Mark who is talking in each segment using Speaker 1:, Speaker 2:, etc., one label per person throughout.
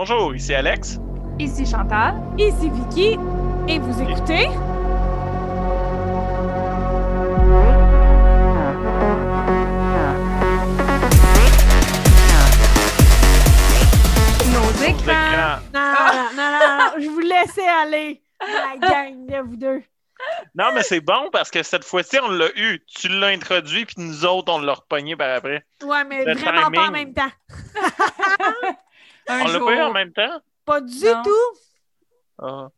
Speaker 1: Bonjour, ici Alex.
Speaker 2: Ici Chantal.
Speaker 3: Ici Vicky. Et vous écoutez?
Speaker 2: Nos écrans.
Speaker 1: Écran.
Speaker 3: Non, non, non, non, je vous laissais aller, la gang de vous deux.
Speaker 1: Non, mais c'est bon parce que cette fois-ci, on l'a eu. Tu l'as introduit, puis nous autres, on l'a repogné par après.
Speaker 3: Ouais, mais
Speaker 1: Le
Speaker 3: vraiment pas en même temps.
Speaker 2: Un
Speaker 1: on l'a
Speaker 2: jour.
Speaker 1: pas eu en même temps?
Speaker 3: Pas du
Speaker 2: Non.
Speaker 3: tout.
Speaker 1: Ah.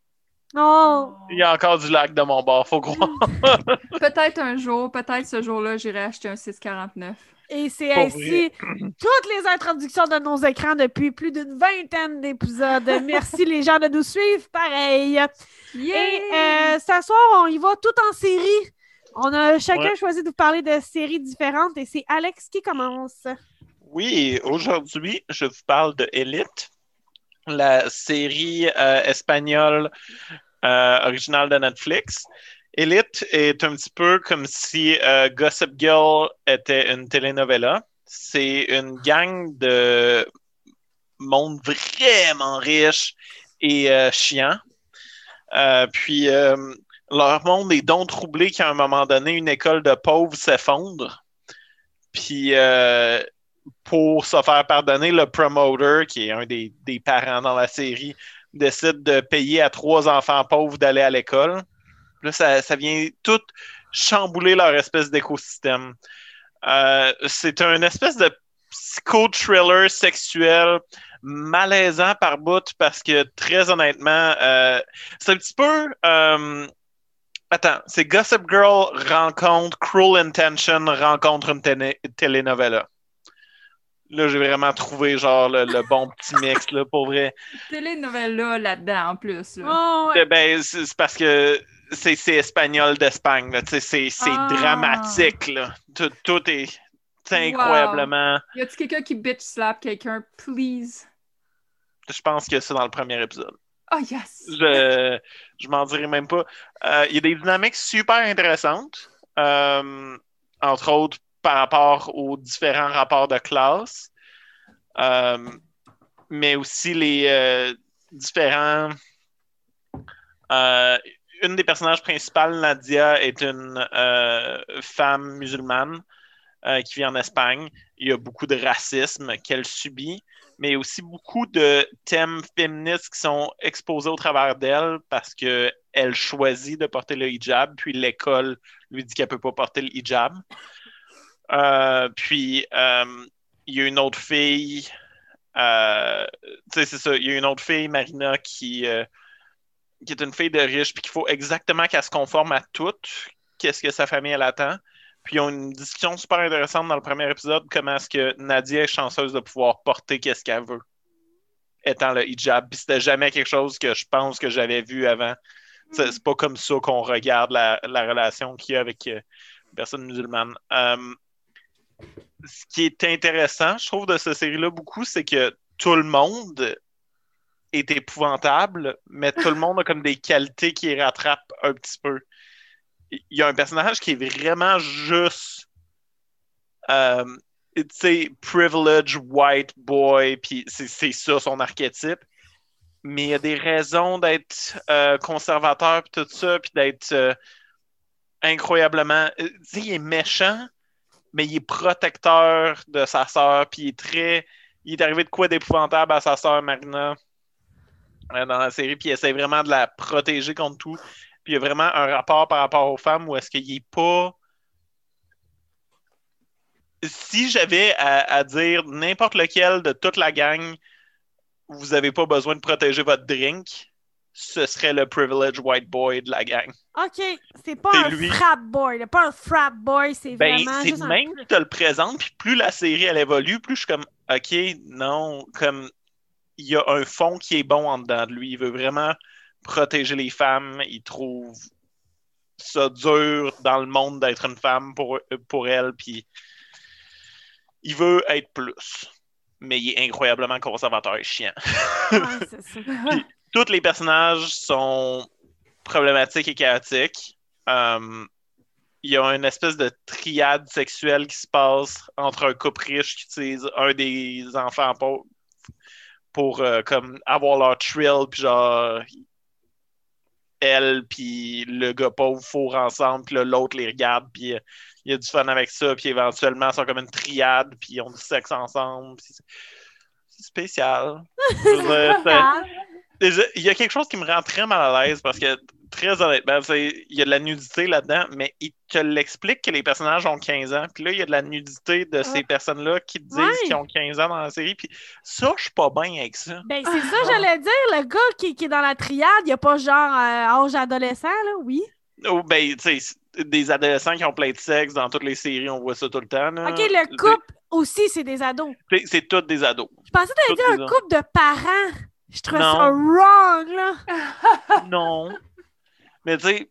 Speaker 3: Non.
Speaker 1: Il y a encore du lac de mon bord, faut croire.
Speaker 2: Peut-être un jour, peut-être ce jour-là, j'irai acheter un 649.
Speaker 3: Et c'est ainsi toutes les introductions de nos écrans depuis plus d'une vingtaine d'épisodes. Merci les gens de nous suivre, pareil. Et euh, ce soir, on y va tout en série. On a chacun
Speaker 1: Ouais.
Speaker 3: choisi de vous parler de séries différentes et c'est Alex qui commence.
Speaker 1: Oui, aujourd'hui, je vous parle de Elite, la série euh, espagnole euh, originale de Netflix. Elite est un petit peu comme si euh, Gossip Girl était une telenovela. C'est une gang de monde vraiment riche et chiant. Puis leur monde est donc troublé qu'à un moment donné, une école de pauvres s'effondre. Puis euh, pour se faire pardonner, le promoter, qui est un des, des parents dans la série, décide de payer à trois enfants pauvres d'aller à l'école. Là, ça, ça vient tout chambouler leur espèce d'écosystème. Euh, c'est un espèce de psycho-thriller sexuel malaisant par bout parce que, très honnêtement, euh, c'est un petit peu... euh, Attends, c'est Gossip Girl rencontre Cruel Intention rencontre une télé- telenovela. Là, j'ai vraiment trouvé genre le, le bon petit mix là, pour vrai.
Speaker 2: Telenovela là-dedans, en plus. là.
Speaker 3: Oh, ouais.
Speaker 1: Eh Ben, c'est parce que c'est c'est espagnol d'Espagne. là, C'est c'est
Speaker 2: Ah.
Speaker 1: dramatique. Là. Tout, tout est incroyablement.
Speaker 2: Y a-t-il quelqu'un qui bitch slap quelqu'un, please?
Speaker 1: Je pense que c'est dans le premier épisode.
Speaker 2: Oh yes!
Speaker 1: Je, je m'en dirai même pas. Euh, Il y a des dynamiques super intéressantes, euh, entre autres par rapport aux différents rapports de classe, euh, mais aussi les euh, différents. euh, une des personnages principales, Nadia, est une femme musulmane qui vit en Espagne. Il y a beaucoup de racisme qu'elle subit mais aussi beaucoup de thèmes féministes qui sont exposés au travers d'elle parce qu'elle choisit de porter le hijab, puis l'école lui dit qu'elle ne peut pas porter le hijab. Euh, puis, euh, il y a une autre fille, euh, tu sais, c'est ça, il y a une autre fille, Marina, qui, euh, qui est une fille de riche, puis qu'il faut exactement qu'elle se conforme à tout, qu'est-ce que sa famille elle attend. Puis ils ont une discussion super intéressante dans le premier épisode, comment est-ce que Nadia est chanceuse de pouvoir porter qu'est-ce qu'elle veut, étant le hijab. Puis c'était jamais quelque chose que je pense que j'avais vu avant. C'est pas comme ça qu'on regarde la, la relation qu'il y a avec une personne musulmane. Ce qui est intéressant, je trouve, de cette série-là beaucoup, c'est que tout le monde est épouvantable, mais tout le monde a comme des qualités qui rattrapent un petit peu. Il y a un personnage qui est vraiment juste euh, tu sais privileged white boy puis c'est c'est ça son archétype mais il y a des raisons d'être euh, conservateur puis tout ça puis d'être euh, incroyablement euh, tu sais il est méchant mais il est protecteur de sa sœur puis il est très il est arrivé de quoi d'épouvantable à sa sœur Marina euh, dans la série puis il essaie vraiment de la protéger contre tout puis il y a vraiment un rapport par rapport aux femmes où est-ce qu'il est pas. Si j'avais à, à dire n'importe lequel de toute la gang, vous n'avez pas besoin de protéger votre drink, ce serait le privileged white boy de la gang.
Speaker 3: OK, c'est pas
Speaker 1: C'est
Speaker 3: un
Speaker 1: lui.
Speaker 3: frap boy, là, pas un frap boy, c'est
Speaker 1: Ben,
Speaker 3: vraiment
Speaker 1: c'est
Speaker 3: juste un-
Speaker 1: même que tu le présentes, puis plus la série elle évolue, plus je suis comme OK, non, comme il y a un fond qui est bon en dedans de lui. Il veut vraiment protéger les femmes. Il trouve ça dur dans le monde d'être une femme pour, pour elle, puis il veut être plus. Mais il est incroyablement conservateur et chiant.
Speaker 3: Ouais, c'est ça.
Speaker 1: Tous les personnages sont problématiques et chaotiques. Euh, il y a une espèce de triade sexuelle qui se passe entre un couple riche qui utilise un des enfants pauvres pour euh, comme avoir leur thrill, puis genre elle puis le gars pauvre fourrent ensemble, puis l'autre les regarde, puis euh, il y a du fun avec ça, puis éventuellement, ils sont comme une triade, puis ils ont du sexe ensemble. c'est spécial. Il y a quelque chose qui me rend très mal à l'aise parce que, très honnêtement, il y a de la nudité là-dedans, mais il te l'explique que les personnages ont 15 ans. Puis là, il y a de la nudité de ces personnes-là qui te disent
Speaker 3: Ouais.
Speaker 1: qu'ils ont 15 ans dans la série. Puis ça, je suis pas bien avec ça.
Speaker 3: Ben, c'est ça, j'allais dire. Le gars qui, qui est dans la triade, il n'y a pas genre euh, âge adolescent, là, oui.
Speaker 1: Ou ben, tu sais, des adolescents qui ont plein de sexe dans toutes les séries, on voit ça tout le temps. là.
Speaker 3: OK, le couple aussi, c'est des ados.
Speaker 1: C'est- tous des ados.
Speaker 3: Je pensais que dire
Speaker 1: des
Speaker 3: un couple de parents. Je
Speaker 1: Non.
Speaker 3: ça wrong, là.
Speaker 1: Non. Mais tu sais,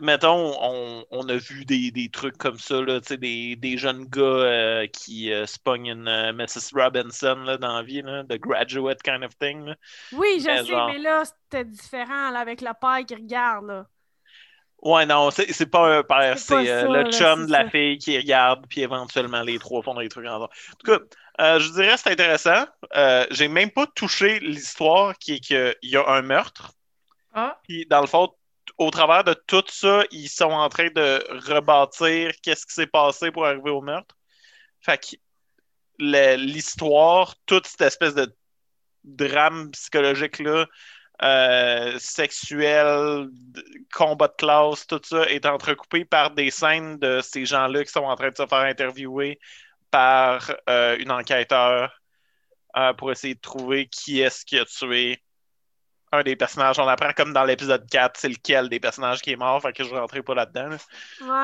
Speaker 1: mettons, on, on a vu des, des trucs comme ça, là, tu sais, des, des jeunes gars euh, qui euh, se pognent une euh, Mrs. Robinson là, dans la vie, là, the graduate kind of thing. là.
Speaker 3: Oui, je
Speaker 1: Mais
Speaker 3: sais,
Speaker 1: genre-
Speaker 3: mais là, c'était différent là, avec le père qui regarde, là.
Speaker 1: Ouais, non, c'est pas un père,
Speaker 3: C'est
Speaker 1: euh, le chum de la
Speaker 3: ça.
Speaker 1: fille qui regarde, puis éventuellement les trois font des trucs ensemble. En tout cas, euh, je dirais que c'est intéressant. Euh, J'ai même pas touché l'histoire qui est qu'il y a un meurtre.
Speaker 2: Ah,
Speaker 1: Puis, dans le fond, au travers de tout ça, ils sont en train de rebâtir qu'est-ce qui s'est passé pour arriver au meurtre. Fait que l'histoire, toute cette espèce de drame psychologique-là, euh, sexuel, combat de classe, tout ça est entrecoupé par des scènes de ces gens-là qui sont en train de se faire interviewer par euh, une enquêteur euh, pour essayer de trouver qui est-ce qui a tué un des personnages. On apprend comme dans l'épisode 4, c'est lequel des personnages qui est mort, fait que je ne rentrerai pas là-dedans. là,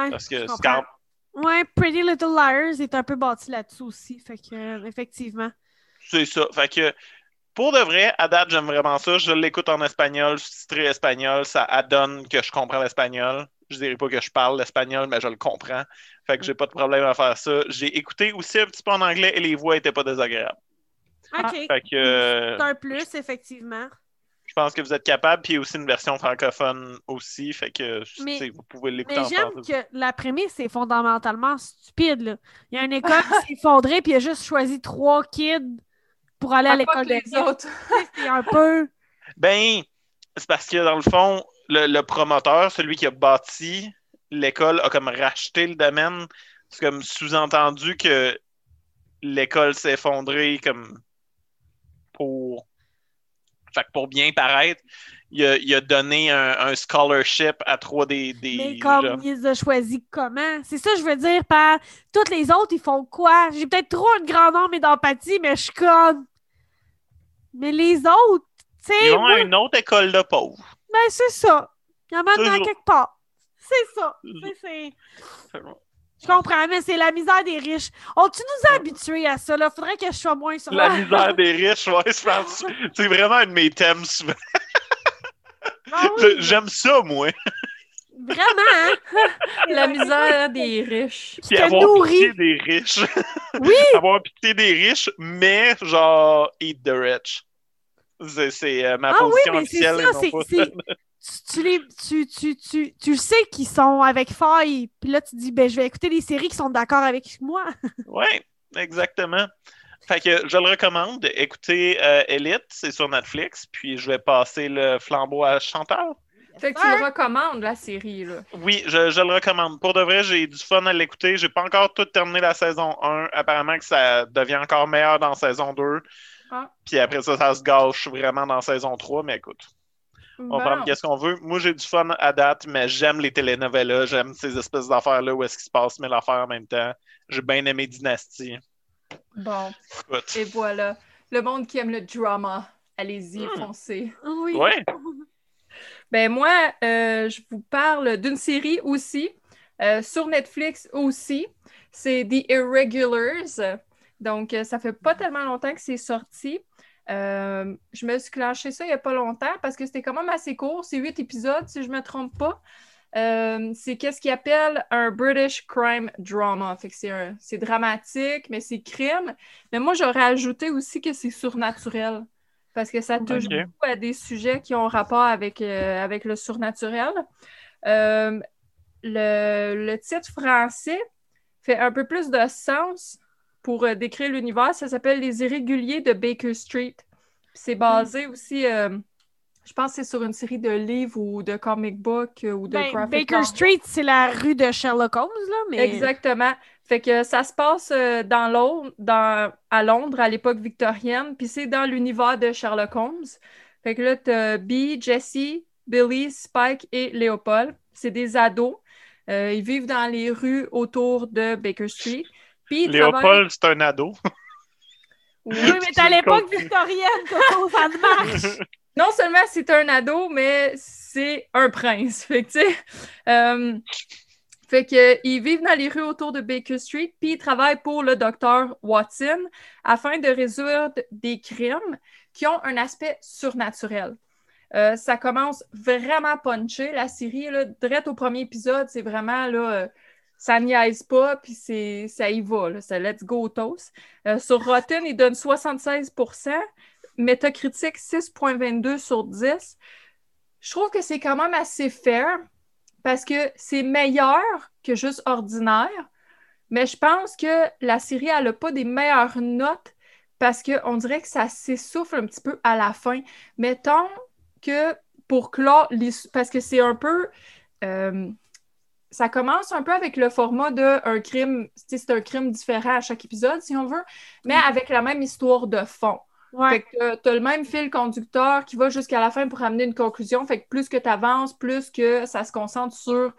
Speaker 3: Ouais.
Speaker 1: parce
Speaker 3: je
Speaker 1: que c'est quand-
Speaker 3: Ouais, Pretty Little Liars est un peu bâti là-dessus aussi. Fait que, euh, effectivement.
Speaker 1: c'est ça. Fait que pour de vrai, à date, j'aime vraiment ça. Je l'écoute en espagnol, sous-titré espagnol. Ça adonne que je comprends l'espagnol. Je dirais pas que je parle l'espagnol, mais je le comprends. Fait que j'ai pas de problème à faire ça. J'ai écouté aussi un petit peu en anglais et les voix étaient pas désagréables.
Speaker 3: OK.
Speaker 1: Fait que euh,
Speaker 3: C'est un plus, effectivement.
Speaker 1: je pense que vous êtes capable. Puis il y a aussi une version francophone aussi. Fait que
Speaker 3: Mais-
Speaker 1: vous pouvez l'écouter
Speaker 3: Mais
Speaker 1: en
Speaker 3: j'aime que la prémisse est fondamentalement stupide. Là. Il y a une école qui s'est effondrée, puis il a juste choisi trois kids pour aller à
Speaker 2: pas
Speaker 3: l'école
Speaker 2: que
Speaker 3: de
Speaker 2: les autres.
Speaker 3: C'est un peu.
Speaker 1: Ben, c'est parce que dans le fond, le, le promoteur, celui qui a bâti l'école, a comme racheté le domaine. C'est comme sous-entendu que l'école s'est effondrée comme pour. Fait que pour bien paraître, il a, il a donné un, un scholarship à trois des, des
Speaker 3: Mais comme
Speaker 1: jeunes.
Speaker 3: ils ont choisi comment? C'est ça que je veux dire par toutes les autres, ils font quoi? J'ai peut-être trop une grande âme et d'empathie, mais je suis comme. Mais les autres, tu sais,
Speaker 1: Ils
Speaker 3: moi,
Speaker 1: à une autre école de pauvres.
Speaker 3: Ben c'est ça. Il y en a dans quelque part. C'est ça. C'est- c'est- Je comprends, mais c'est la misère des riches. Oh, tu nous as habitués à ça, là? Faudrait que je sois moins sur
Speaker 1: La misère des riches, ouais, je pense. C'est vraiment un de mes thèmes souvent.
Speaker 3: Ah oui,
Speaker 1: J'aime ça, moi.
Speaker 3: Vraiment, hein?
Speaker 2: La misère des riches.
Speaker 1: Puis avoir
Speaker 3: nourris.
Speaker 1: pitié des riches.
Speaker 3: Oui!
Speaker 1: avoir pitié des riches, mais genre eat the rich. C'est euh, ma
Speaker 3: Ah oui,
Speaker 1: position
Speaker 3: mais c'est
Speaker 1: officielle.
Speaker 3: ça, c'est-
Speaker 1: pas-
Speaker 3: c'est- Tu, tu, les, tu, tu, tu, sais qu'ils sont avec faille, puis là, tu dis, ben, je vais écouter des séries qui sont d'accord avec moi.
Speaker 1: Ouais, exactement. Fait que je le recommande. Écoutez euh, Elite, c'est sur Netflix. Puis je vais passer le flambeau à Chantal.
Speaker 2: Fait que tu le recommandes, la série, là.
Speaker 1: Oui, je, je le recommande. Pour de vrai, j'ai du fun à l'écouter. J'ai pas encore tout terminé la saison 1. Apparemment que ça devient encore meilleur dans saison 2.
Speaker 2: Ah.
Speaker 1: Puis après ça, ça se gâche vraiment dans saison 3. Mais écoute, on
Speaker 2: Bon.
Speaker 1: prend qu'est-ce qu'on veut. Moi, j'ai du fun à date, mais j'aime les telenovelas. J'aime ces espèces d'affaires-là où est-ce qu'il se passe mille affaires en même temps. J'ai bien aimé Dynasty.
Speaker 2: Bon,
Speaker 1: Écoute.
Speaker 2: et voilà. Le monde qui aime le drama, allez-y,
Speaker 1: Hmm.
Speaker 2: foncez.
Speaker 3: Oui.
Speaker 1: Ouais.
Speaker 2: Ben moi, euh, je vous parle d'une série aussi, euh, sur Netflix aussi. C'est The Irregulars. Donc, euh, ça fait pas tellement longtemps que c'est sorti. Euh, je me suis clenché ça il n'y a pas longtemps parce que c'était quand même assez court. C'est huit épisodes, si je ne me trompe pas. Euh, c'est qu'est-ce qu'ils appellent un British crime drama. Fait que c'est un- c'est dramatique, mais c'est crime. Mais moi, j'aurais ajouté aussi que c'est surnaturel. Parce que ça touche beaucoup à des sujets qui ont rapport avec, euh, avec le surnaturel. Le, le titre français fait un peu plus de sens pour euh, décrire l'univers. Ça s'appelle Les Irréguliers de Baker Street. c'est basé aussi, euh, je pense que c'est sur une série de livres ou de comic books ou de
Speaker 3: Ben,
Speaker 2: graphic
Speaker 3: Baker. Street, c'est la rue de Sherlock Holmes, là, mais...
Speaker 2: Exactement. Fait que ça se passe euh, dans Londres, dans, à Londres à l'époque victorienne, puis c'est dans l'univers de Sherlock Holmes. Fait que là, t'as Bee, Jesse, Billy, Spike et Léopold. C'est des ados. Euh, ils vivent dans les rues autour de Baker Street. Puis
Speaker 1: Léopold, c'est un ado.
Speaker 3: Oui, mais t'es à l'époque victorienne, Coco, ça marche!
Speaker 2: non seulement c'est un ado, mais c'est un prince. Fait que, tu sais, euh, fait que, ils vivent dans les rues autour de Baker Street, puis ils travaillent pour le docteur Watson afin de résoudre des crimes qui ont un aspect surnaturel. Euh, ça commence vraiment punché, la série, là, direct au premier épisode, c'est vraiment, là, euh, ça niaise pas, puis ça y va, là, c'est let's go toast. Euh, sur Rotten, il donne 76%, Metacritic 6.22 sur 10. Je trouve que c'est quand même assez fair parce que c'est meilleur que juste ordinaire, mais je pense que la série, elle n'a pas des meilleures notes parce qu'on dirait que ça s'essouffle un petit peu à la fin. Mettons que pour clore, parce que c'est un peu. euh, ça commence un peu avec le format de un crime, c'est un crime différent à chaque épisode, si on veut, mais avec la même histoire de fond.
Speaker 3: Ouais.
Speaker 2: Fait que tu as le même fil conducteur qui va jusqu'à la fin pour amener une conclusion. Fait que plus que tu avances, plus que ça se concentre sur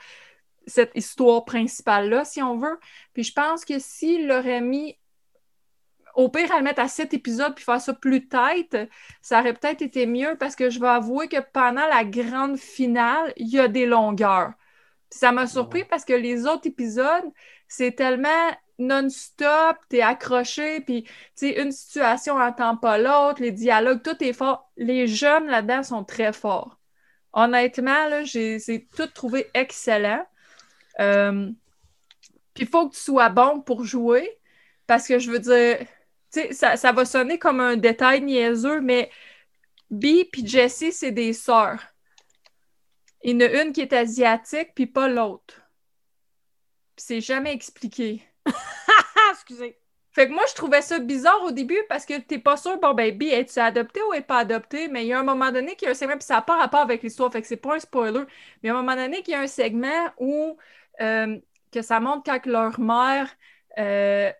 Speaker 2: cette histoire principale-là, si on veut. Puis je pense que s'il l'aurait mis, au pire, à le mettre à sept épisodes puis faire ça plus tête, ça aurait peut-être été mieux parce que je vais avouer que pendant la grande finale, il y a des longueurs. Puis ça m'a surpris parce que les autres épisodes, c'est tellement non-stop, t'es accroché, puis tu sais, une situation n'attend pas l'autre, les dialogues, tout est fort. Les jeunes là-dedans sont très forts. Honnêtement, là, j'ai j'ai tout trouvé excellent. Euh, Puis il faut que tu sois bon pour jouer, parce que je veux dire, tu sais, ça, ça va sonner comme un détail niaiseux, mais Bee puis Jessie, c'est des sœurs. Il y en a une qui est asiatique, puis pas l'autre. Puis c'est jamais expliqué.
Speaker 3: Excusez.
Speaker 2: Fait que moi, je trouvais ça bizarre au début parce que t'es pas sûr, bon, ben, B, es-tu adopté ou est pas adopté? Mais il y a un moment donné qu'il y a un segment, puis ça n'a pas rapport avec l'histoire, fait que c'est pas un spoiler. Mais il y a un moment donné qu'il y a un segment où euh, que ça montre quand leur mère euh,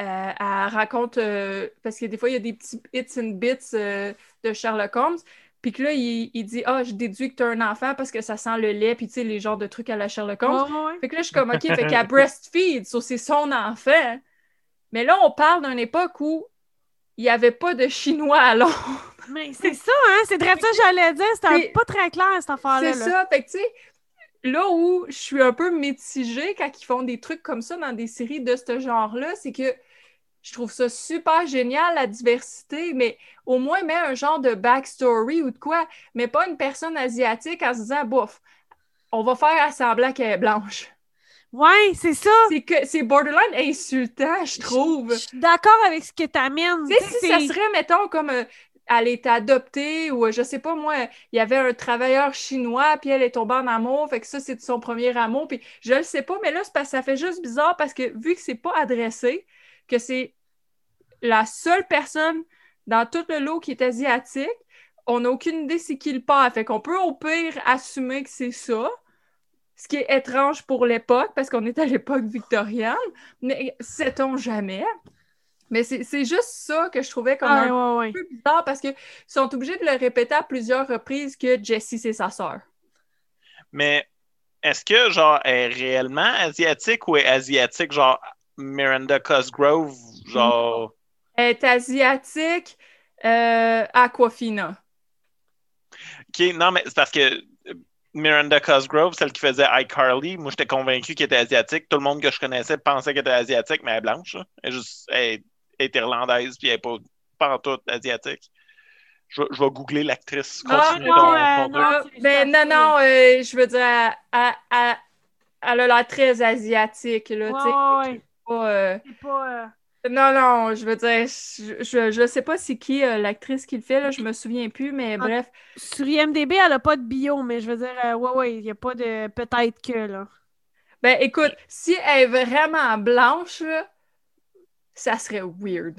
Speaker 2: euh, elle raconte, euh, parce que des fois, il y a des petits hits and bits de Sherlock Holmes. Puis que là, il, il dit Ah, je déduis que t'as un enfant parce que ça sent le lait, puis tu sais, les genres de trucs à la Sherlock Holmes.
Speaker 3: Ouais.
Speaker 2: Fait que là, je suis comme, OK, fait qu'elle breastfeed, so c'est son enfant. Mais là, on parle d'une époque où il n'y avait pas de Chinois à Londres.
Speaker 3: Mais c'est ça, hein? C'est très ça que j'allais dire. C'était
Speaker 2: C'est-
Speaker 3: pas très clair, cette affaire-là.
Speaker 2: C'est ça. Fait que, tu sais, là où je suis un peu mitigée quand ils font des trucs comme ça dans des séries de ce genre-là, c'est que je trouve ça super génial, la diversité, mais au moins, mets un genre de backstory ou de quoi, mais pas une personne asiatique en se disant, bouf, on va faire à semblant qu'elle est blanche.
Speaker 3: Ouais, c'est ça.
Speaker 2: C'est que c'est borderline insultant, je trouve.
Speaker 3: Je suis d'accord avec ce que.
Speaker 2: Tu sais, si ça serait, mettons, comme euh, elle est adoptée ou euh, je sais pas moi, il y avait un travailleur chinois, puis elle est tombée en amour, fait que ça, c'est son premier amour, puis je le sais pas, mais là, c'est parce que ça fait juste bizarre parce que vu que c'est pas adressé, que c'est la seule personne dans tout le lot qui est asiatique, on n'a aucune idée c'est qui le père, fait qu'on peut au pire assumer que c'est ça. Ce qui est étrange pour l'époque, parce qu'on est à l'époque victorienne, mais sait-on jamais? Mais c'est c'est juste ça que je trouvais comme
Speaker 3: Ah,
Speaker 2: un
Speaker 3: ouais, ouais.
Speaker 2: peu bizarre parce qu'ils sont obligés de le répéter à plusieurs reprises que Jessie, c'est sa sœur.
Speaker 1: Mais est-ce que, genre, elle est réellement asiatique ou est asiatique, genre Miranda Cosgrove, genre.
Speaker 2: Elle est asiatique, euh, Aquafina.
Speaker 1: Ok, non, mais c'est parce que Miranda Cosgrove, celle qui faisait iCarly, moi j'étais convaincu qu'elle était asiatique. Tout le monde que je connaissais pensait qu'elle était asiatique, mais elle est blanche. Elle est juste elle est irlandaise, puis elle n'est pas, pas en tout asiatique. Je, vais- je vais googler l'actrice.
Speaker 2: Ah,
Speaker 3: non,
Speaker 1: ton-
Speaker 3: euh,
Speaker 1: ton
Speaker 3: non.
Speaker 2: ben non, non, euh, je veux dire, elle, elle- elle- elle a l'air très asiatique, là.
Speaker 3: Ouais, ouais.
Speaker 2: pas, euh,
Speaker 3: C'est pas.
Speaker 2: Non, non, je veux dire, je, je, je sais pas c'est qui euh, l'actrice qui le fait, là, je me souviens plus, mais
Speaker 3: Ah.
Speaker 2: bref.
Speaker 3: Sur IMDB, elle a pas de bio, mais je veux dire, euh, ouais, ouais, il n'y a pas de peut-être que, là.
Speaker 2: Ben écoute, si elle est vraiment blanche, là, ça serait weird.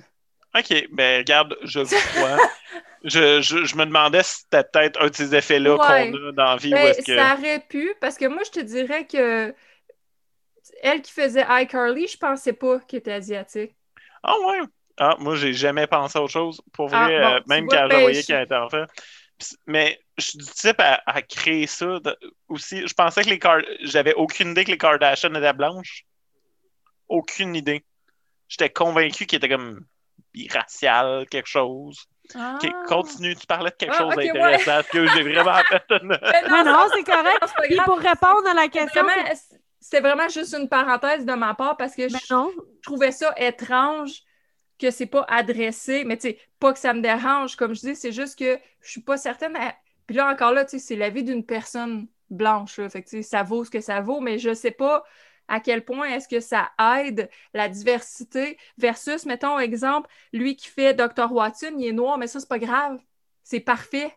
Speaker 1: OK, ben regarde, je vous crois. je, je, je me demandais si c'était peut-être un de ces effets-là
Speaker 2: Ouais.
Speaker 1: qu'on a dans la vie.
Speaker 2: Ben,
Speaker 1: est-ce que...
Speaker 2: Ça aurait pu, parce que moi, je te dirais que elle qui faisait iCarly, je pensais pas qu'elle était asiatique.
Speaker 1: Ah ouais? Ah, moi, j'ai jamais pensé à autre chose. Pour
Speaker 2: Ah,
Speaker 1: vrai,
Speaker 2: bon,
Speaker 1: euh, même quand je voyais qu'elle était enfant. Mais je suis du type à, à créer ça de- aussi. Je pensais que les Kar- J'avais aucune idée que les Kardashians étaient blanches. Aucune idée. J'étais convaincu qu'ils étaient comme biracial, quelque chose. Ok, continue, tu parlais de quelque
Speaker 2: Ah,
Speaker 1: chose
Speaker 2: ouais.
Speaker 1: d'intéressant. parce que j'ai vraiment fait une...
Speaker 3: Non, non, c'est correct. Puis pour répondre à la question,
Speaker 2: C'était vraiment juste une parenthèse de ma part parce que je trouvais ça étrange que c'est pas adressé. Mais tu sais, pas que ça me dérange, comme je dis, c'est juste que je suis pas certaine. à- Puis là, encore là, tu sais, c'est la vie d'une personne blanche. là. Fait que ça vaut ce que ça vaut, mais je sais pas à quel point est-ce que ça aide la diversité versus, mettons, exemple, lui qui fait Dr. Watson, il est noir, mais ça, c'est pas grave. C'est parfait.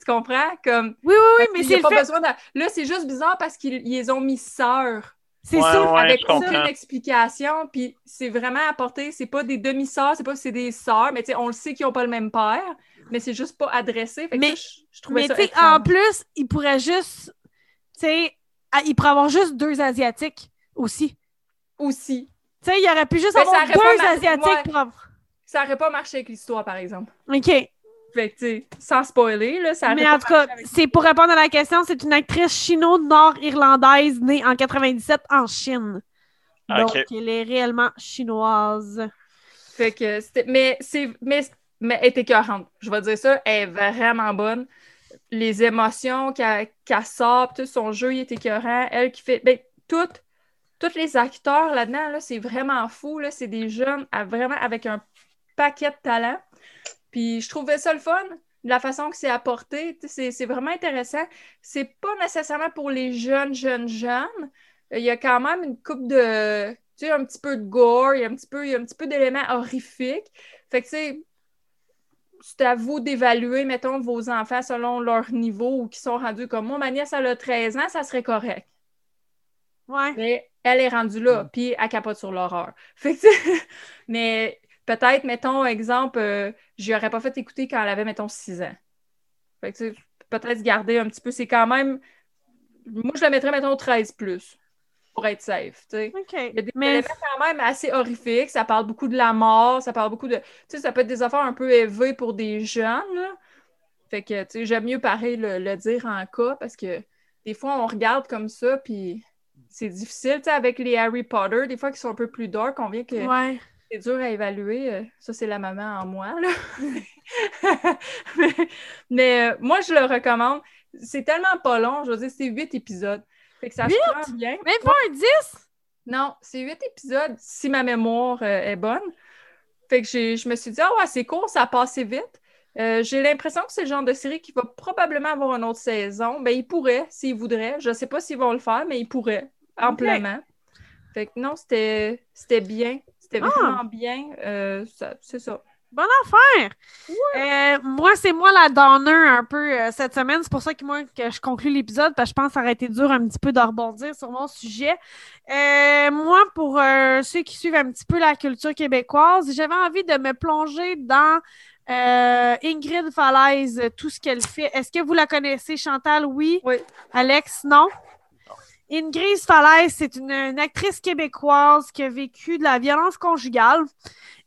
Speaker 2: Tu comprends? Comme,
Speaker 3: Oui, oui, oui, mais c'est
Speaker 2: pas
Speaker 3: fait.
Speaker 2: besoin de... Là, c'est juste bizarre parce qu'ils ils les ont mis sœurs
Speaker 3: C'est
Speaker 1: Ouais,
Speaker 3: ça.
Speaker 1: ouais,
Speaker 2: avec
Speaker 1: comprends.
Speaker 2: aucune explication. Puis c'est vraiment apporté, c'est pas des demi-sœurs, c'est pas c'est des sœurs, mais tu sais, on le sait qu'ils ont pas le même père, mais c'est juste pas adressé. Fait que
Speaker 3: Mais-
Speaker 2: ça, je, je trouvais
Speaker 3: Mais
Speaker 2: ça
Speaker 3: tu sais,
Speaker 2: étrange.
Speaker 3: en plus, il pourrait juste. Tu sais, il pourrait avoir juste deux Asiatiques aussi.
Speaker 2: Aussi.
Speaker 3: Tu sais, il aurait pu juste
Speaker 2: Mais ça
Speaker 3: avoir deux Asiatiques
Speaker 2: ouais.
Speaker 3: pour avoir.
Speaker 2: Ça aurait pas marché avec l'histoire, par exemple.
Speaker 3: OK.
Speaker 2: Fait que, tu sais, sans spoiler, là, ça
Speaker 3: Mais en tout cas,
Speaker 2: avec-
Speaker 3: c'est pour répondre à la question, c'est une actrice chino-nord-irlandaise née en 97 en Chine. Donc,
Speaker 1: Ok.
Speaker 3: elle est réellement chinoise.
Speaker 2: Fait que c'était. Mais c'est. Mais, mais elle est écœurante. Je vais dire ça. Elle est vraiment bonne. Les émotions qu'elle qu'elle sort, tout son jeu, il est écœurant. Elle qui fait. Ben, toutes. Tous les acteurs là-dedans, là, c'est vraiment fou. Là. C'est des jeunes à- vraiment avec un paquet de talent. Puis je trouvais ça le fun, la façon que c'est apporté. C'est c'est vraiment intéressant. C'est pas nécessairement pour les jeunes, jeunes, jeunes. Il y a quand même une coupe de. Tu sais, un petit peu de gore, il y a un petit peu, il y a un petit peu d'éléments horrifiques. Fait que, tu sais, c'est à vous d'évaluer, mettons, vos enfants selon leur niveau ou qui sont rendus comme moi. Ma nièce, elle a 13 ans, ça serait correct.
Speaker 3: Ouais.
Speaker 2: Mais elle est rendue là, puis elle capote sur l'horreur. Fait que, tu sais, mais peut-être, mettons, exemple, euh, je lui aurais pas fait écouter quand elle avait, mettons, 6 ans. Fait que, tu sais, peut-être garder un petit peu, c'est quand même. Moi, je la mettrais, mettons, 13 plus pour être safe, tu sais. Il y a des
Speaker 3: Mais
Speaker 2: éléments quand même assez horrifiques. Ça parle beaucoup de la mort, ça parle beaucoup de. Tu sais, ça peut être des affaires un peu élevées pour des jeunes, là. Fait que, tu sais, j'aime mieux pareil le, le dire en cas parce que des fois, on regarde comme ça, puis c'est difficile, tu sais, avec les Harry Potter, des fois qui sont un peu plus dark, on vient que
Speaker 3: ouais.
Speaker 2: C'est dur à évaluer. Euh, Ça, c'est la maman en moi, là. mais mais, euh, moi, je le recommande. C'est tellement pas long, je veux dire, c'est huit épisodes. Fait que ça
Speaker 3: Huit?
Speaker 2: se prend bien.
Speaker 3: Même pas un 10?
Speaker 2: Non, c'est huit épisodes, si ma mémoire euh, est bonne. Fait que je me suis dit, ah ouais, c'est court, ça a passé vite. Euh, j'ai l'impression que c'est le genre de série qui va probablement avoir une autre saison. Ben, ils pourraient, s'ils voudraient. Je sais pas s'ils vont le faire, mais ils pourraient, amplement. Fait que non, c'était bien. C'était
Speaker 3: Ah.
Speaker 2: vraiment bien. Euh, c'est ça.
Speaker 3: Bonne affaire! Euh, moi, c'est moi la downer un peu euh, cette semaine. C'est pour ça que moi que je conclue l'épisode, parce que je pense que ça aurait été dur un petit peu de rebondir sur mon sujet. Euh, moi, pour ceux qui suivent un petit peu la culture québécoise, j'avais envie de me plonger dans Ingrid Falaise, tout ce qu'elle fait. Est-ce que vous la connaissez, Chantal? Oui?
Speaker 2: Oui.
Speaker 3: Alex, non? Ingrid Falaise, c'est une, une actrice québécoise qui a vécu de la violence conjugale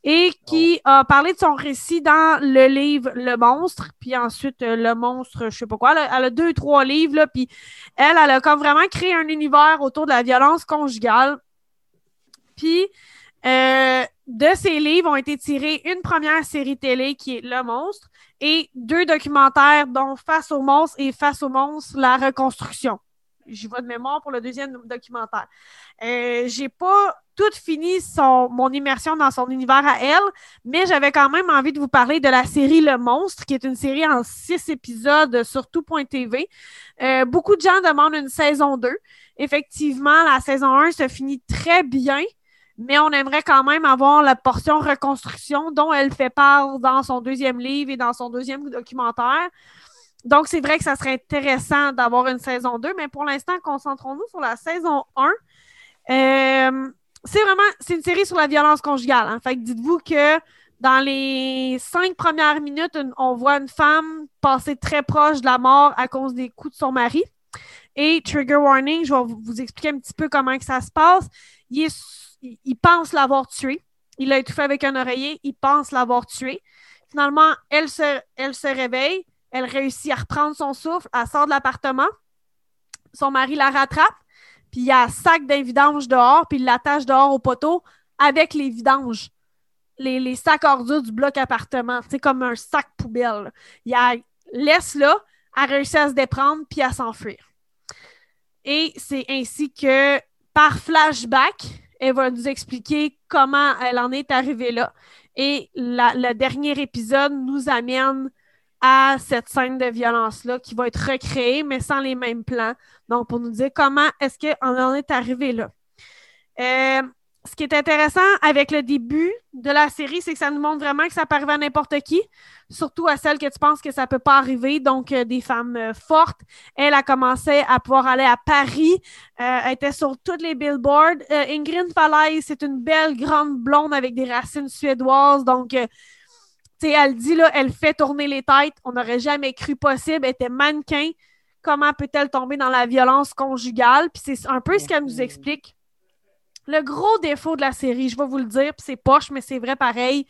Speaker 3: et qui a parlé de son récit dans le livre Le Monstre, puis ensuite euh, Le Monstre, je sais pas quoi. Elle a, elle a deux, trois livres, là, puis elle, elle a comme vraiment créé un univers autour de la violence conjugale. Puis, euh, de ces livres ont été tirés une première série télé qui est Le Monstre et deux documentaires, dont Face au monstre et Face au monstre, la reconstruction. J'y vais de mémoire pour le deuxième documentaire. Euh, j'ai pas tout fini son, mon immersion dans son univers à elle, mais j'avais quand même envie de vous parler de la série Le Monstre, qui est une série en six épisodes sur tout.tv. Euh, beaucoup de gens demandent une saison 2. Effectivement, la saison 1 se finit très bien, mais on aimerait quand même avoir la portion reconstruction dont elle fait part dans son deuxième livre et dans son deuxième documentaire. Donc, c'est vrai que ça serait intéressant d'avoir une saison 2, mais pour l'instant, concentrons-nous sur la saison 1. Euh, c'est vraiment, c'est une série sur la violence conjugale. Hein. Fait dites-vous que Dans les cinq premières minutes, on voit une femme passer très proche de la mort à cause des coups de son mari. Et trigger warning, je vais vous expliquer un petit peu comment que ça se passe. Il, pense l'avoir tué. Il a étouffé avec un oreiller. Il pense l'avoir tué. Finalement, elle se, elle se réveille. Elle réussit à reprendre son souffle. Elle sort de l'appartement. Son mari la rattrape. Puis il y a un sac d'un vidange dehors. Puis il l'attache dehors au poteau avec les vidanges. Les, les sacs ordures du bloc appartement. C'est comme un sac poubelle. Il a, laisse là. Elle réussit à se déprendre puis à s'enfuir. Et c'est ainsi que, par flashback, elle va nous expliquer comment elle en est arrivée là. Et le dernier épisode nous amène à cette scène de violence-là qui va être recréée, mais sans les mêmes plans. Donc, pour nous dire comment est-ce qu'on en est arrivé là. Euh, ce qui est intéressant avec le début de la série, c'est que ça nous montre vraiment que ça peut arriver à n'importe qui, surtout à celles que tu penses que ça peut pas arriver, donc euh, des femmes euh, fortes. Elle a commencé à pouvoir aller à Paris, elle était sur tous les billboards. Ingrid Falaise, c'est une belle grande blonde avec des racines suédoises, donc elle dit là, elle fait tourner les têtes. On n'aurait jamais cru possible. Elle était mannequin. Comment peut-elle tomber dans la violence conjugale? Puis c'est un peu ce qu'elle nous explique le gros défaut de la série, je vais vous le dire, puis c'est poche, mais c'est vrai pareil,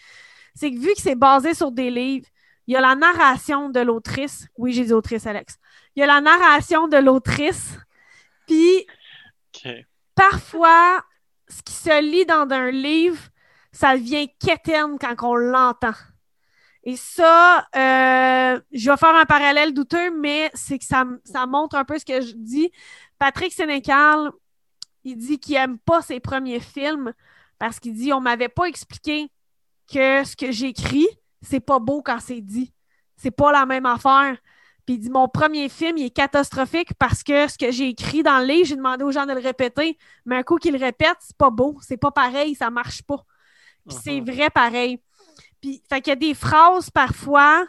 Speaker 3: c'est que vu que c'est basé sur des livres, il y a la narration de l'autrice. Oui, j'ai dit autrice, Alex. Il y a la narration de l'autrice, puis parfois, ce qui se lit dans un livre, ça devient quétaine quand on l'entend. Et ça, euh, je vais faire un parallèle douteux, mais c'est que ça, ça montre un peu ce que je dis. Patrick Sénécal, il dit qu'il aime pas ses premiers films parce qu'il dit on m'avait pas expliqué que ce que j'écris, c'est pas beau quand c'est dit. C'est pas la même affaire. Puis il dit mon premier film, il est catastrophique parce que ce que j'ai écrit dans le livre, j'ai demandé aux gens de le répéter, mais un coup qu'ils le répètent, c'est pas beau, c'est pas pareil, ça marche pas. Puis c'est uh-huh. vrai pareil. Puis fait qu'il y a des phrases parfois,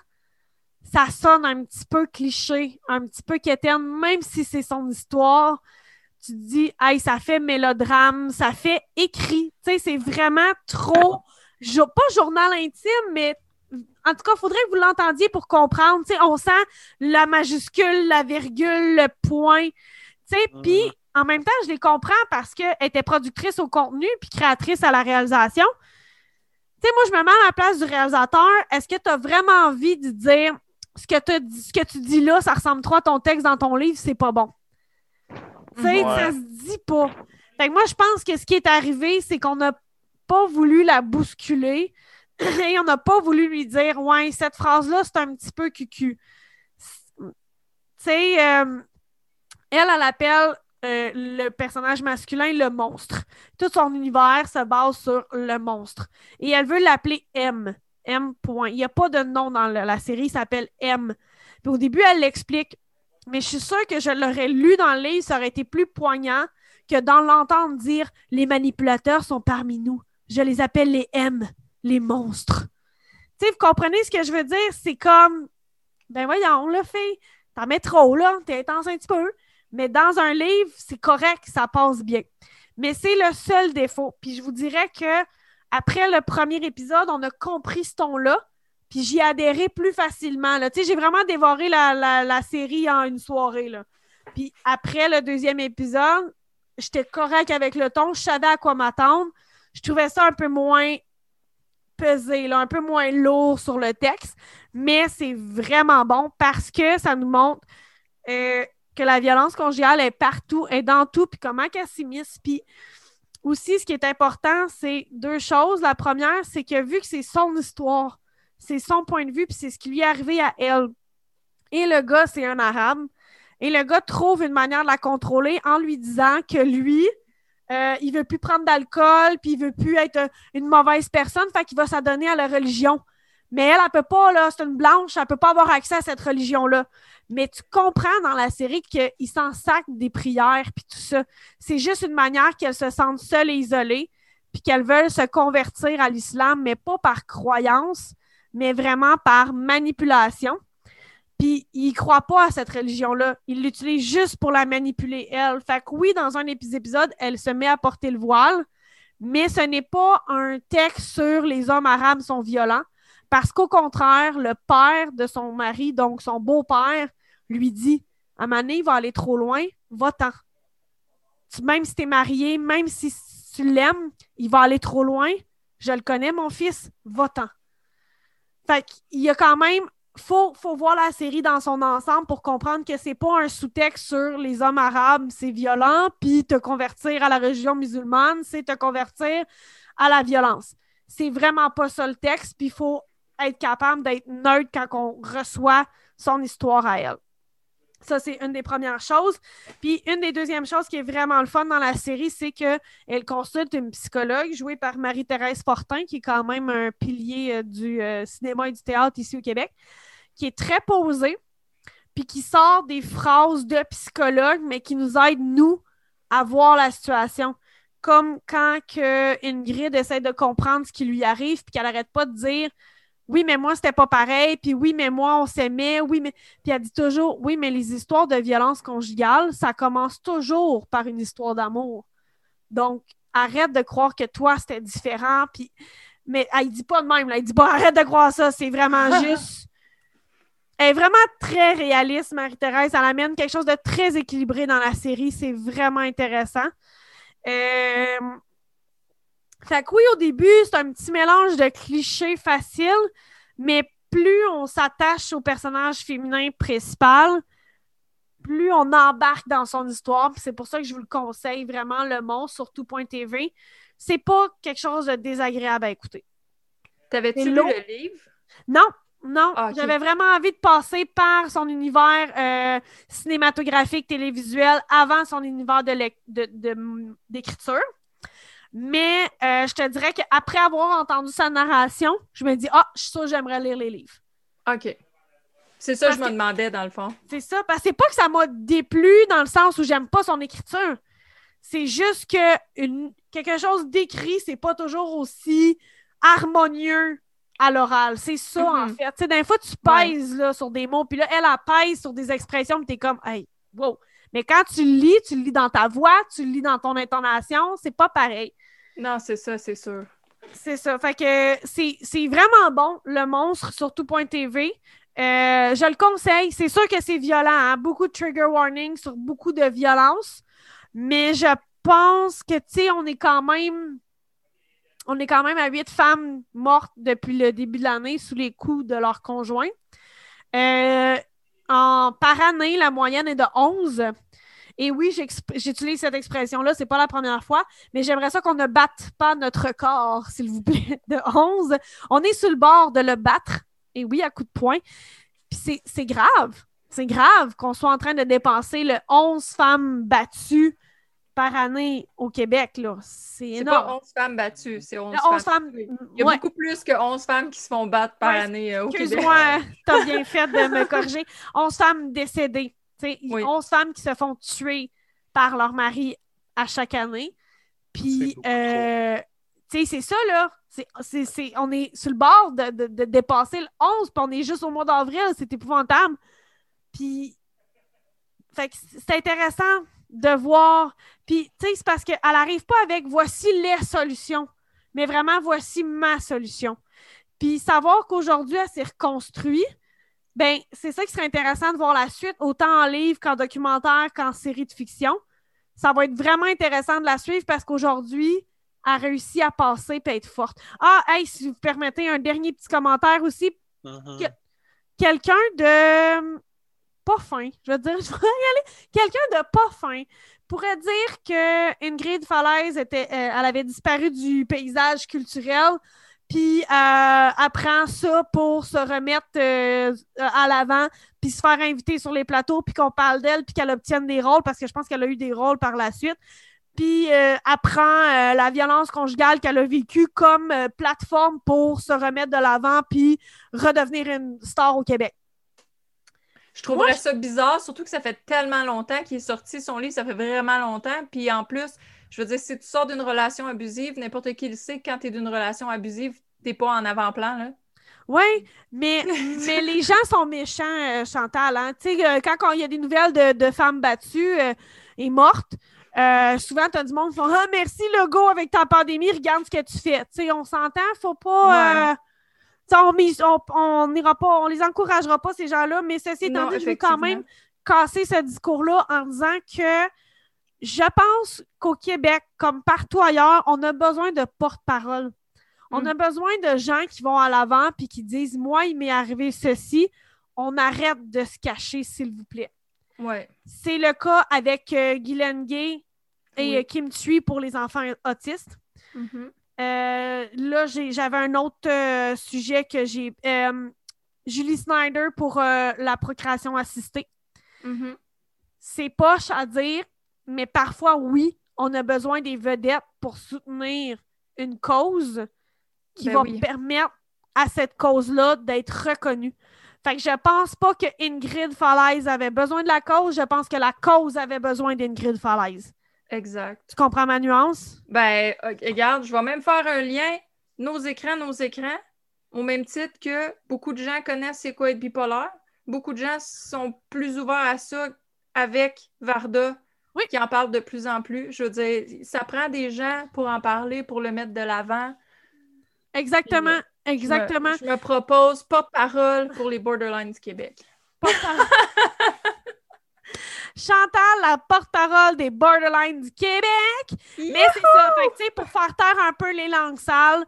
Speaker 3: ça sonne un petit peu cliché, un petit peu quétaine, même si c'est son histoire tu te dis, hey, ça fait mélodrame, ça fait écrit. Tu sais, c'est vraiment trop, pas journal intime, mais en tout cas, il faudrait que vous l'entendiez pour comprendre. Tu sais, on sent la majuscule, la virgule, le point. Tu sais, puis en même temps, je les comprends parce qu'elle était productrice au contenu puis créatrice à la réalisation. Tu sais, moi, je me mets à la place du réalisateur. Est-ce que tu as vraiment envie de dire ce que, ce que tu dis là, ça ressemble trop à ton texte dans ton livre, c'est pas bon? Tu sais, ça se dit pas. Fait que moi, je pense que ce qui est arrivé, c'est qu'on n'a pas voulu la bousculer et on n'a pas voulu lui dire Ouais, cette phrase-là, c'est un petit peu cucu. Tu sais, euh, elle, elle appelle euh, le personnage masculin le monstre. Tout son univers se base sur le monstre. Et elle veut l'appeler M. M. Il n'y a pas de nom dans la, la série, il s'appelle M. Puis au début, elle l'explique mais je suis sûre que je l'aurais lu dans le livre, ça aurait été plus poignant que dans l'entendre dire les manipulateurs sont parmi nous. Je les appelle les M, les monstres. Tu sais, vous comprenez ce que je veux dire? C'est comme, ben voyons, on l'a fait. T'en mets trop, là, t'es intense un petit peu. Mais dans un livre, c'est correct, ça passe bien. Mais c'est le seul défaut. Puis je vous dirais que après le premier épisode, on a compris ce ton-là. Puis j'y adhérais plus facilement. Tu sais, j'ai vraiment dévoré la, série en une soirée. Là. Puis après le deuxième épisode, j'étais correct avec le ton, je savais à quoi m'attendre. Je trouvais ça un peu moins pesé, là, un peu moins lourd sur le texte, mais c'est vraiment bon parce que ça nous montre euh, que la violence conjugale est partout, est dans tout, puis comment qu'elle s'immisce. Puis aussi, ce qui est important, c'est deux choses. La première, c'est que vu que c'est son histoire, c'est son point de vue, puis c'est ce qui lui est arrivé à elle. Et le gars, c'est un arabe. Et le gars trouve une manière de la contrôler en lui disant que lui, euh, il veut plus prendre d'alcool, puis il veut plus être une mauvaise personne, fait qu'il va s'adonner à la religion. Mais elle, elle peut pas, là, c'est une blanche, elle peut pas avoir accès à cette religion-là. Mais tu comprends dans la série qu'il s'en sac des prières, puis tout ça. C'est juste une manière qu'elle se sente seule et isolée, puis qu'elle veut se convertir à l'islam, mais pas par croyance, mais vraiment par manipulation. Puis il croit pas à cette religion-là. Il l'utilise juste pour la manipuler, elle. Fait que oui, dans un épisode, elle se met à porter le voile, Mais ce n'est pas un texte sur les hommes arabes sont violents, parce qu'au contraire, le père de son mari, donc son beau-père, lui dit À il va aller trop loin, va-t'en. Même si tu es marié, même si tu l'aimes, il va aller trop loin. Je le connais, mon fils, va-t'en. Fait qu'il y a quand même faut, faut voir la série dans son ensemble pour comprendre que c'est pas un sous-texte sur les hommes arabes, c'est violent, puis te convertir à la religion musulmane, c'est te convertir à la violence. C'est vraiment pas ça le texte, puis il faut être capable d'être neutre quand on reçoit son histoire à elle. Ça, c'est une des premières choses. Puis une des deuxièmes choses qui est vraiment le fun dans la série, c'est qu'elle consulte une psychologue jouée par Marie-Thérèse Fortin, qui est quand même un pilier euh, du euh, cinéma et du théâtre ici au Québec qui est très posé, puis qui sort des phrases de psychologue, mais qui nous aide, nous, à voir la situation. Comme quand que Ingrid essaie de comprendre ce qui lui arrive, puis qu'elle n'arrête pas de dire Oui, mais moi, c'était pas pareil, puis oui, mais moi, on s'aimait, oui, mais. Puis elle dit toujours Oui, mais les histoires de violence conjugale, ça commence toujours par une histoire d'amour. Donc, arrête de croire que toi, c'était différent, puis. Mais elle dit pas de même, là. elle dit pas arrête de croire ça, c'est vraiment juste elle est vraiment très réaliste, Marie-Thérèse. Elle amène quelque chose de très équilibré dans la série. C'est vraiment intéressant. Euh... Fait que oui, au début, c'est un petit mélange de clichés faciles, mais plus on s'attache au personnage féminin principal, plus on embarque dans son histoire. C'est pour ça que je vous le conseille vraiment, Le Monstre, sur tout.tv. C'est pas quelque chose de désagréable à écouter.
Speaker 2: T'avais-tu lu le livre?
Speaker 3: Non, non, ah, j'avais vraiment envie de passer par son univers euh, cinématographique, télévisuel, avant son univers d'écriture. De, Mais euh, je te dirais qu'après avoir entendu sa narration, je me dis Ah, je suis sûre que j'aimerais lire les livres.
Speaker 2: OK. C'est ça que je me demandais, dans le fond.
Speaker 3: C'est ça. Parce que c'est pas que ça m'a déplu dans le sens où j'aime pas son écriture. C'est juste que une, quelque chose d'écrit, c'est pas toujours aussi harmonieux à l'oral. C'est ça, en mm-hmm. fait. Tu sais, d'un fois, tu pèses là, sur des mots, puis là, elle, elle pèse sur des expressions, puis t'es comme, hey, wow. Mais quand tu le lis, tu le lis dans ta voix, tu le lis dans ton intonation, c'est pas pareil.
Speaker 2: Non, c'est ça, c'est sûr.
Speaker 3: C'est ça. Fait que c'est vraiment bon, le monstre, sur tout.tv. Euh, je le conseille. C'est sûr que c'est violent, hein? beaucoup de trigger warning sur beaucoup de violence. Mais je pense que, tu sais, on est quand même on est quand même à huit femmes mortes depuis le début de l'année sous les coups de leurs conjoints. Euh, en, par année, la moyenne est de 11. Et oui, j'utilise cette expression-là, c'est pas la première fois, mais j'aimerais ça qu'on ne batte pas notre corps, s'il vous plaît, de 11. On est sur le bord de le battre, et oui, à coup de poing. Puis c'est grave. C'est grave qu'on soit en train de dépenser le 11 femmes battues par année au Québec. là. C'est énorme.
Speaker 2: pas 11 femmes battues, c'est 11, femmes. Il y a beaucoup plus que 11 femmes qui se font battre par année euh, au Québec.
Speaker 3: Excuse-moi, t'as bien fait de me corriger. 11 femmes décédées. Oui. 11 femmes qui se font tuer par leur mari à chaque année. Puis, euh, tu sais, c'est ça, là. C'est, on est sur le bord de, de dépasser le 11, puis on est juste au mois d'avril. C'est épouvantable. Puis, fait que c'est intéressant de voir. Puis, tu sais, c'est parce qu'elle n'arrive pas avec voici les solutions, mais vraiment voici ma solution. Puis, savoir qu'aujourd'hui, elle s'est reconstruite, ben c'est ça qui serait intéressant de voir la suite, autant en livre qu'en documentaire qu'en série de fiction. Ça va être vraiment intéressant de la suivre parce qu'aujourd'hui, elle a réussi à passer et être forte. Ah, hey, si vous permettez un dernier petit commentaire aussi. Mm-hmm. Quelqu'un de pas fin, je veux dire, je vais y aller. Quelqu'un de pas fin pourrait dire que Ingrid Falaise était, euh, elle avait disparu du paysage culturel, puis euh, apprend ça pour se remettre euh, à l'avant, puis se faire inviter sur les plateaux, puis qu'on parle d'elle, puis qu'elle obtienne des rôles, parce que je pense qu'elle a eu des rôles par la suite. Puis apprend la violence conjugale qu'elle a vécue comme plateforme pour se remettre de l'avant, puis redevenir une star au Québec.
Speaker 2: Je trouverais ça bizarre, surtout que ça fait tellement longtemps qu'il est sorti son livre, ça fait vraiment longtemps. Puis en plus, je veux dire, si tu sors d'une relation abusive, n'importe qui le sait, quand tu es d'une relation abusive, t'es pas en avant-plan, là.
Speaker 3: Oui, mais, mais les gens sont méchants, euh, Chantal. Hein? Tu sais, euh, quand il y a des nouvelles de, femmes battues euh, et mortes, souvent, tu as du monde qui font Ah, merci, Logo, avec ta pandémie, regarde ce que tu fais. Tu sais, on s'entend, faut pas. On, mise- on, on ira pas, on les encouragera pas, ces gens-là, mais ceci étant
Speaker 2: Non,
Speaker 3: dit, je veux quand même casser ce discours-là en disant que je pense qu'au Québec, comme partout ailleurs, on a besoin de porte-parole. On
Speaker 2: Mm.
Speaker 3: a besoin de gens qui vont à l'avant puis qui disent Moi, il m'est arrivé ceci. On arrête de se cacher, s'il vous plaît.
Speaker 2: Ouais.
Speaker 3: C'est le cas avec euh, Guylaine Gay et
Speaker 2: Oui.
Speaker 3: euh, Kim Thuy pour les enfants autistes.
Speaker 2: Mhm.
Speaker 3: Euh, là, j'ai- j'avais un autre euh, sujet que j'ai. euh, Julie Snyder pour euh, la procréation assistée.
Speaker 2: Mhm.
Speaker 3: C'est poche à dire, mais parfois, oui, on a besoin des vedettes pour soutenir une cause qui
Speaker 2: Ben
Speaker 3: va
Speaker 2: oui.
Speaker 3: permettre à cette cause-là d'être reconnue. Fait que je pense pas que Ingrid Falaise avait besoin de la cause, je pense que la cause avait besoin d'Ingrid Falaise.
Speaker 2: Exact.
Speaker 3: Tu comprends ma nuance?
Speaker 2: Ben, ok, regarde, je vais même faire un lien. Nos écrans, nos écrans, au même titre que beaucoup de gens connaissent c'est quoi être bipolaire. Beaucoup de gens sont plus ouverts à ça avec Varda,
Speaker 3: Oui.
Speaker 2: qui en parle de plus en plus. Je veux dire, ça prend des gens pour en parler, pour le mettre de l'avant.
Speaker 3: Exactement,
Speaker 2: Je me-
Speaker 3: exactement.
Speaker 2: Je me, propose porte-parole pour les Borderlines du Québec.
Speaker 3: Porte-parole. Chantal, la porte-parole des Borderlines du Québec. Mais c'est ça. Fait que, tu sais, pour faire taire un peu les langues sales,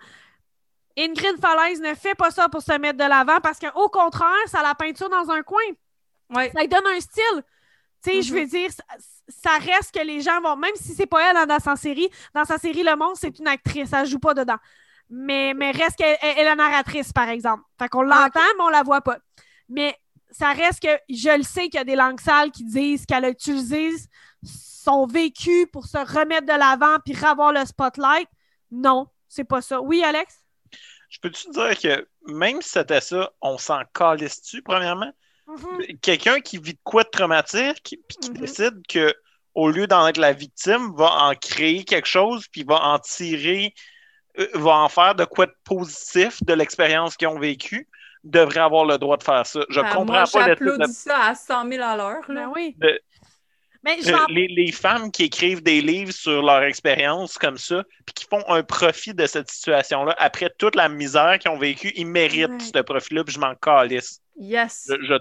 Speaker 3: Ingrid Falaise ne fait pas ça pour se mettre de l'avant parce qu'au contraire, ça la peinture dans un coin.
Speaker 2: Ouais.
Speaker 3: Ça lui donne un style. Tu sais, je veux dire, ça, ça reste que les gens vont, même si c'est pas elle hein, dans sa série, dans sa série Le Monde, c'est une actrice, elle joue pas dedans. Mais, mais reste qu'elle elle- elle est la narratrice, par exemple. Fait qu'on l'entend, mais on la voit pas. Mais ça reste que je le sais qu'il y a des langues sales qui disent qu'elle a utilisé son vécu pour se remettre de l'avant puis revoir le spotlight. Non, c'est pas ça. Oui, Alex?
Speaker 1: Je peux-tu dire que même si c'était ça, on s'en calisse-tu, premièrement?
Speaker 3: Mhm.
Speaker 1: Quelqu'un qui vit de quoi de traumatique, puis qui
Speaker 2: Mhm.
Speaker 1: décide que au lieu d'en être la victime, va en créer quelque chose, puis va en tirer, euh, va en faire de quoi de positif de l'expérience qu'ils ont vécue, devrait avoir le droit de faire ça. Je
Speaker 2: Ah,
Speaker 1: comprends
Speaker 2: moi,
Speaker 1: pas le type de-
Speaker 2: j'applaudis ça à 100 000 à l'heure. là.
Speaker 3: Ben oui.
Speaker 1: De-
Speaker 3: Mais
Speaker 1: Euh, les, les femmes qui écrivent des livres sur leur expérience comme ça, puis qui font un profit de cette situation-là, après toute la misère qu'ils ont vécue, ils méritent
Speaker 3: Ouais.
Speaker 1: ce profit-là, puis je m'en calisse.
Speaker 2: Yes.
Speaker 1: Je- je-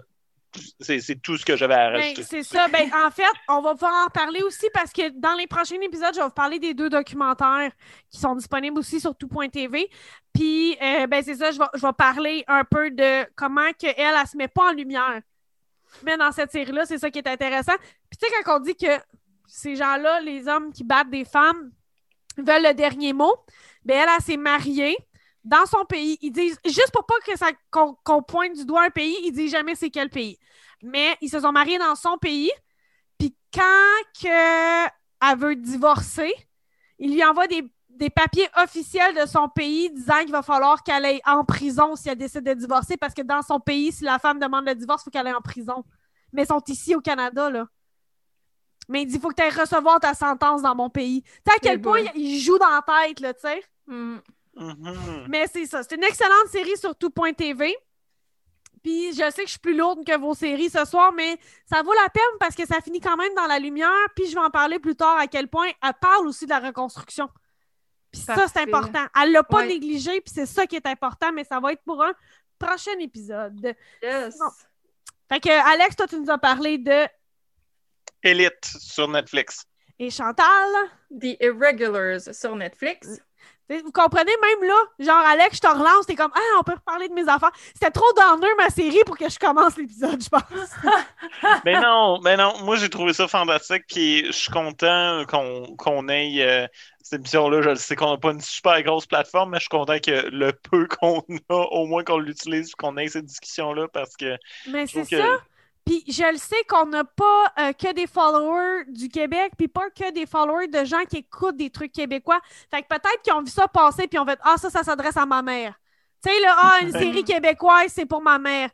Speaker 1: c'est, tout ce que j'avais à
Speaker 3: Ben,
Speaker 1: rajouter.
Speaker 3: c'est ça. Ben, en fait, on va pouvoir en parler aussi parce que dans les prochains épisodes, je vais vous parler des deux documentaires qui sont disponibles aussi sur tout.tv. Puis, euh, ben, c'est ça, je vais, je vais parler un peu de comment que elle, elle se met pas en lumière. Mais dans cette série-là, c'est ça qui est intéressant. Puis, tu sais, quand on dit que ces gens-là, les hommes qui battent des femmes, veulent le dernier mot, ben, elle, elle s'est mariée dans son pays. Ils disent, juste pour pas que ça, qu'on, qu'on pointe du doigt un pays, ils disent jamais c'est quel pays. Mais ils se sont mariés dans son pays. Puis quand que elle veut divorcer, il lui envoie des, des papiers officiels de son pays disant qu'il va falloir qu'elle aille en prison si elle décide de divorcer parce que dans son pays, si la femme demande le divorce, il faut qu'elle aille en prison. Mais ils sont ici au Canada, là. Mais il dit il faut que tu ailles recevoir ta sentence dans mon pays. Tu sais à quel
Speaker 2: Eh
Speaker 3: point il il joue dans la tête, là, tu sais?
Speaker 2: Mm.
Speaker 1: Mhm.
Speaker 3: Mais c'est ça. C'est une excellente série sur tout.tv. Puis je sais que je suis plus lourde que vos séries ce soir, mais ça vaut la peine parce que ça finit quand même dans la lumière. Puis je vais en parler plus tard à quel point elle parle aussi de la reconstruction. Puis ça, c'est important. Elle l'a pas
Speaker 2: Ouais.
Speaker 3: négligé, puis c'est ça qui est important, mais ça va être pour un prochain épisode.
Speaker 2: Yes.
Speaker 3: Fait que, Alex, toi, tu nous as parlé de.
Speaker 1: Élite sur Netflix.
Speaker 3: Et Chantal?
Speaker 2: The Irregulars sur Netflix.
Speaker 3: Vous comprenez, même là, genre, Alex, je te relance, t'es comme, ah, on peut reparler de mes affaires. C'était trop downer, ma série, pour que je commence l'épisode, je pense.
Speaker 1: Mais non, mais non, moi j'ai trouvé ça fantastique, puis je suis content qu'on ait euh, cette émission-là. Je sais qu'on n'a pas une super grosse plateforme, mais je suis content que le peu qu'on a, au moins qu'on l'utilise, qu'on ait cette discussion-là, parce que
Speaker 3: Mais c'est ça. Puis je le sais qu'on n'a pas euh, que des followers du Québec, puis pas que des followers de gens qui écoutent des trucs québécois. Fait que peut-être qu'ils ont vu ça passer, puis ont fait Ah, ça, ça s'adresse à ma mère. Tu sais, là, ah, une série québécoise, c'est pour ma mère.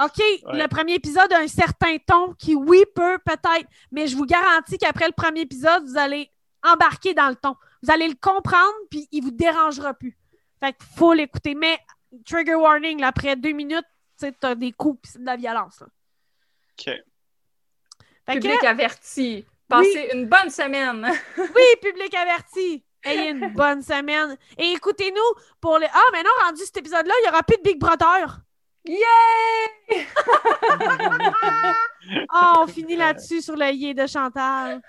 Speaker 3: OK, le premier épisode a un certain ton qui, oui, peut peut-être, mais je vous garantis qu'après le premier épisode, vous allez embarquer dans le ton. Vous allez le comprendre, puis il vous dérangera plus. Fait que faut l'écouter. Mais trigger warning, là, après deux minutes, tu t'as des coups, puis c'est de la violence. là.
Speaker 1: OK.
Speaker 3: Fait que,
Speaker 2: Public averti. Passez une bonne semaine.
Speaker 3: Oui, public averti. Ayez une bonne semaine. Et écoutez-nous pour les. Ah, maintenant, rendu cet épisode-là, il n'y aura plus de Big Brother.
Speaker 2: Yay!
Speaker 3: Ah, on finit là-dessus sur le yé de Chantal.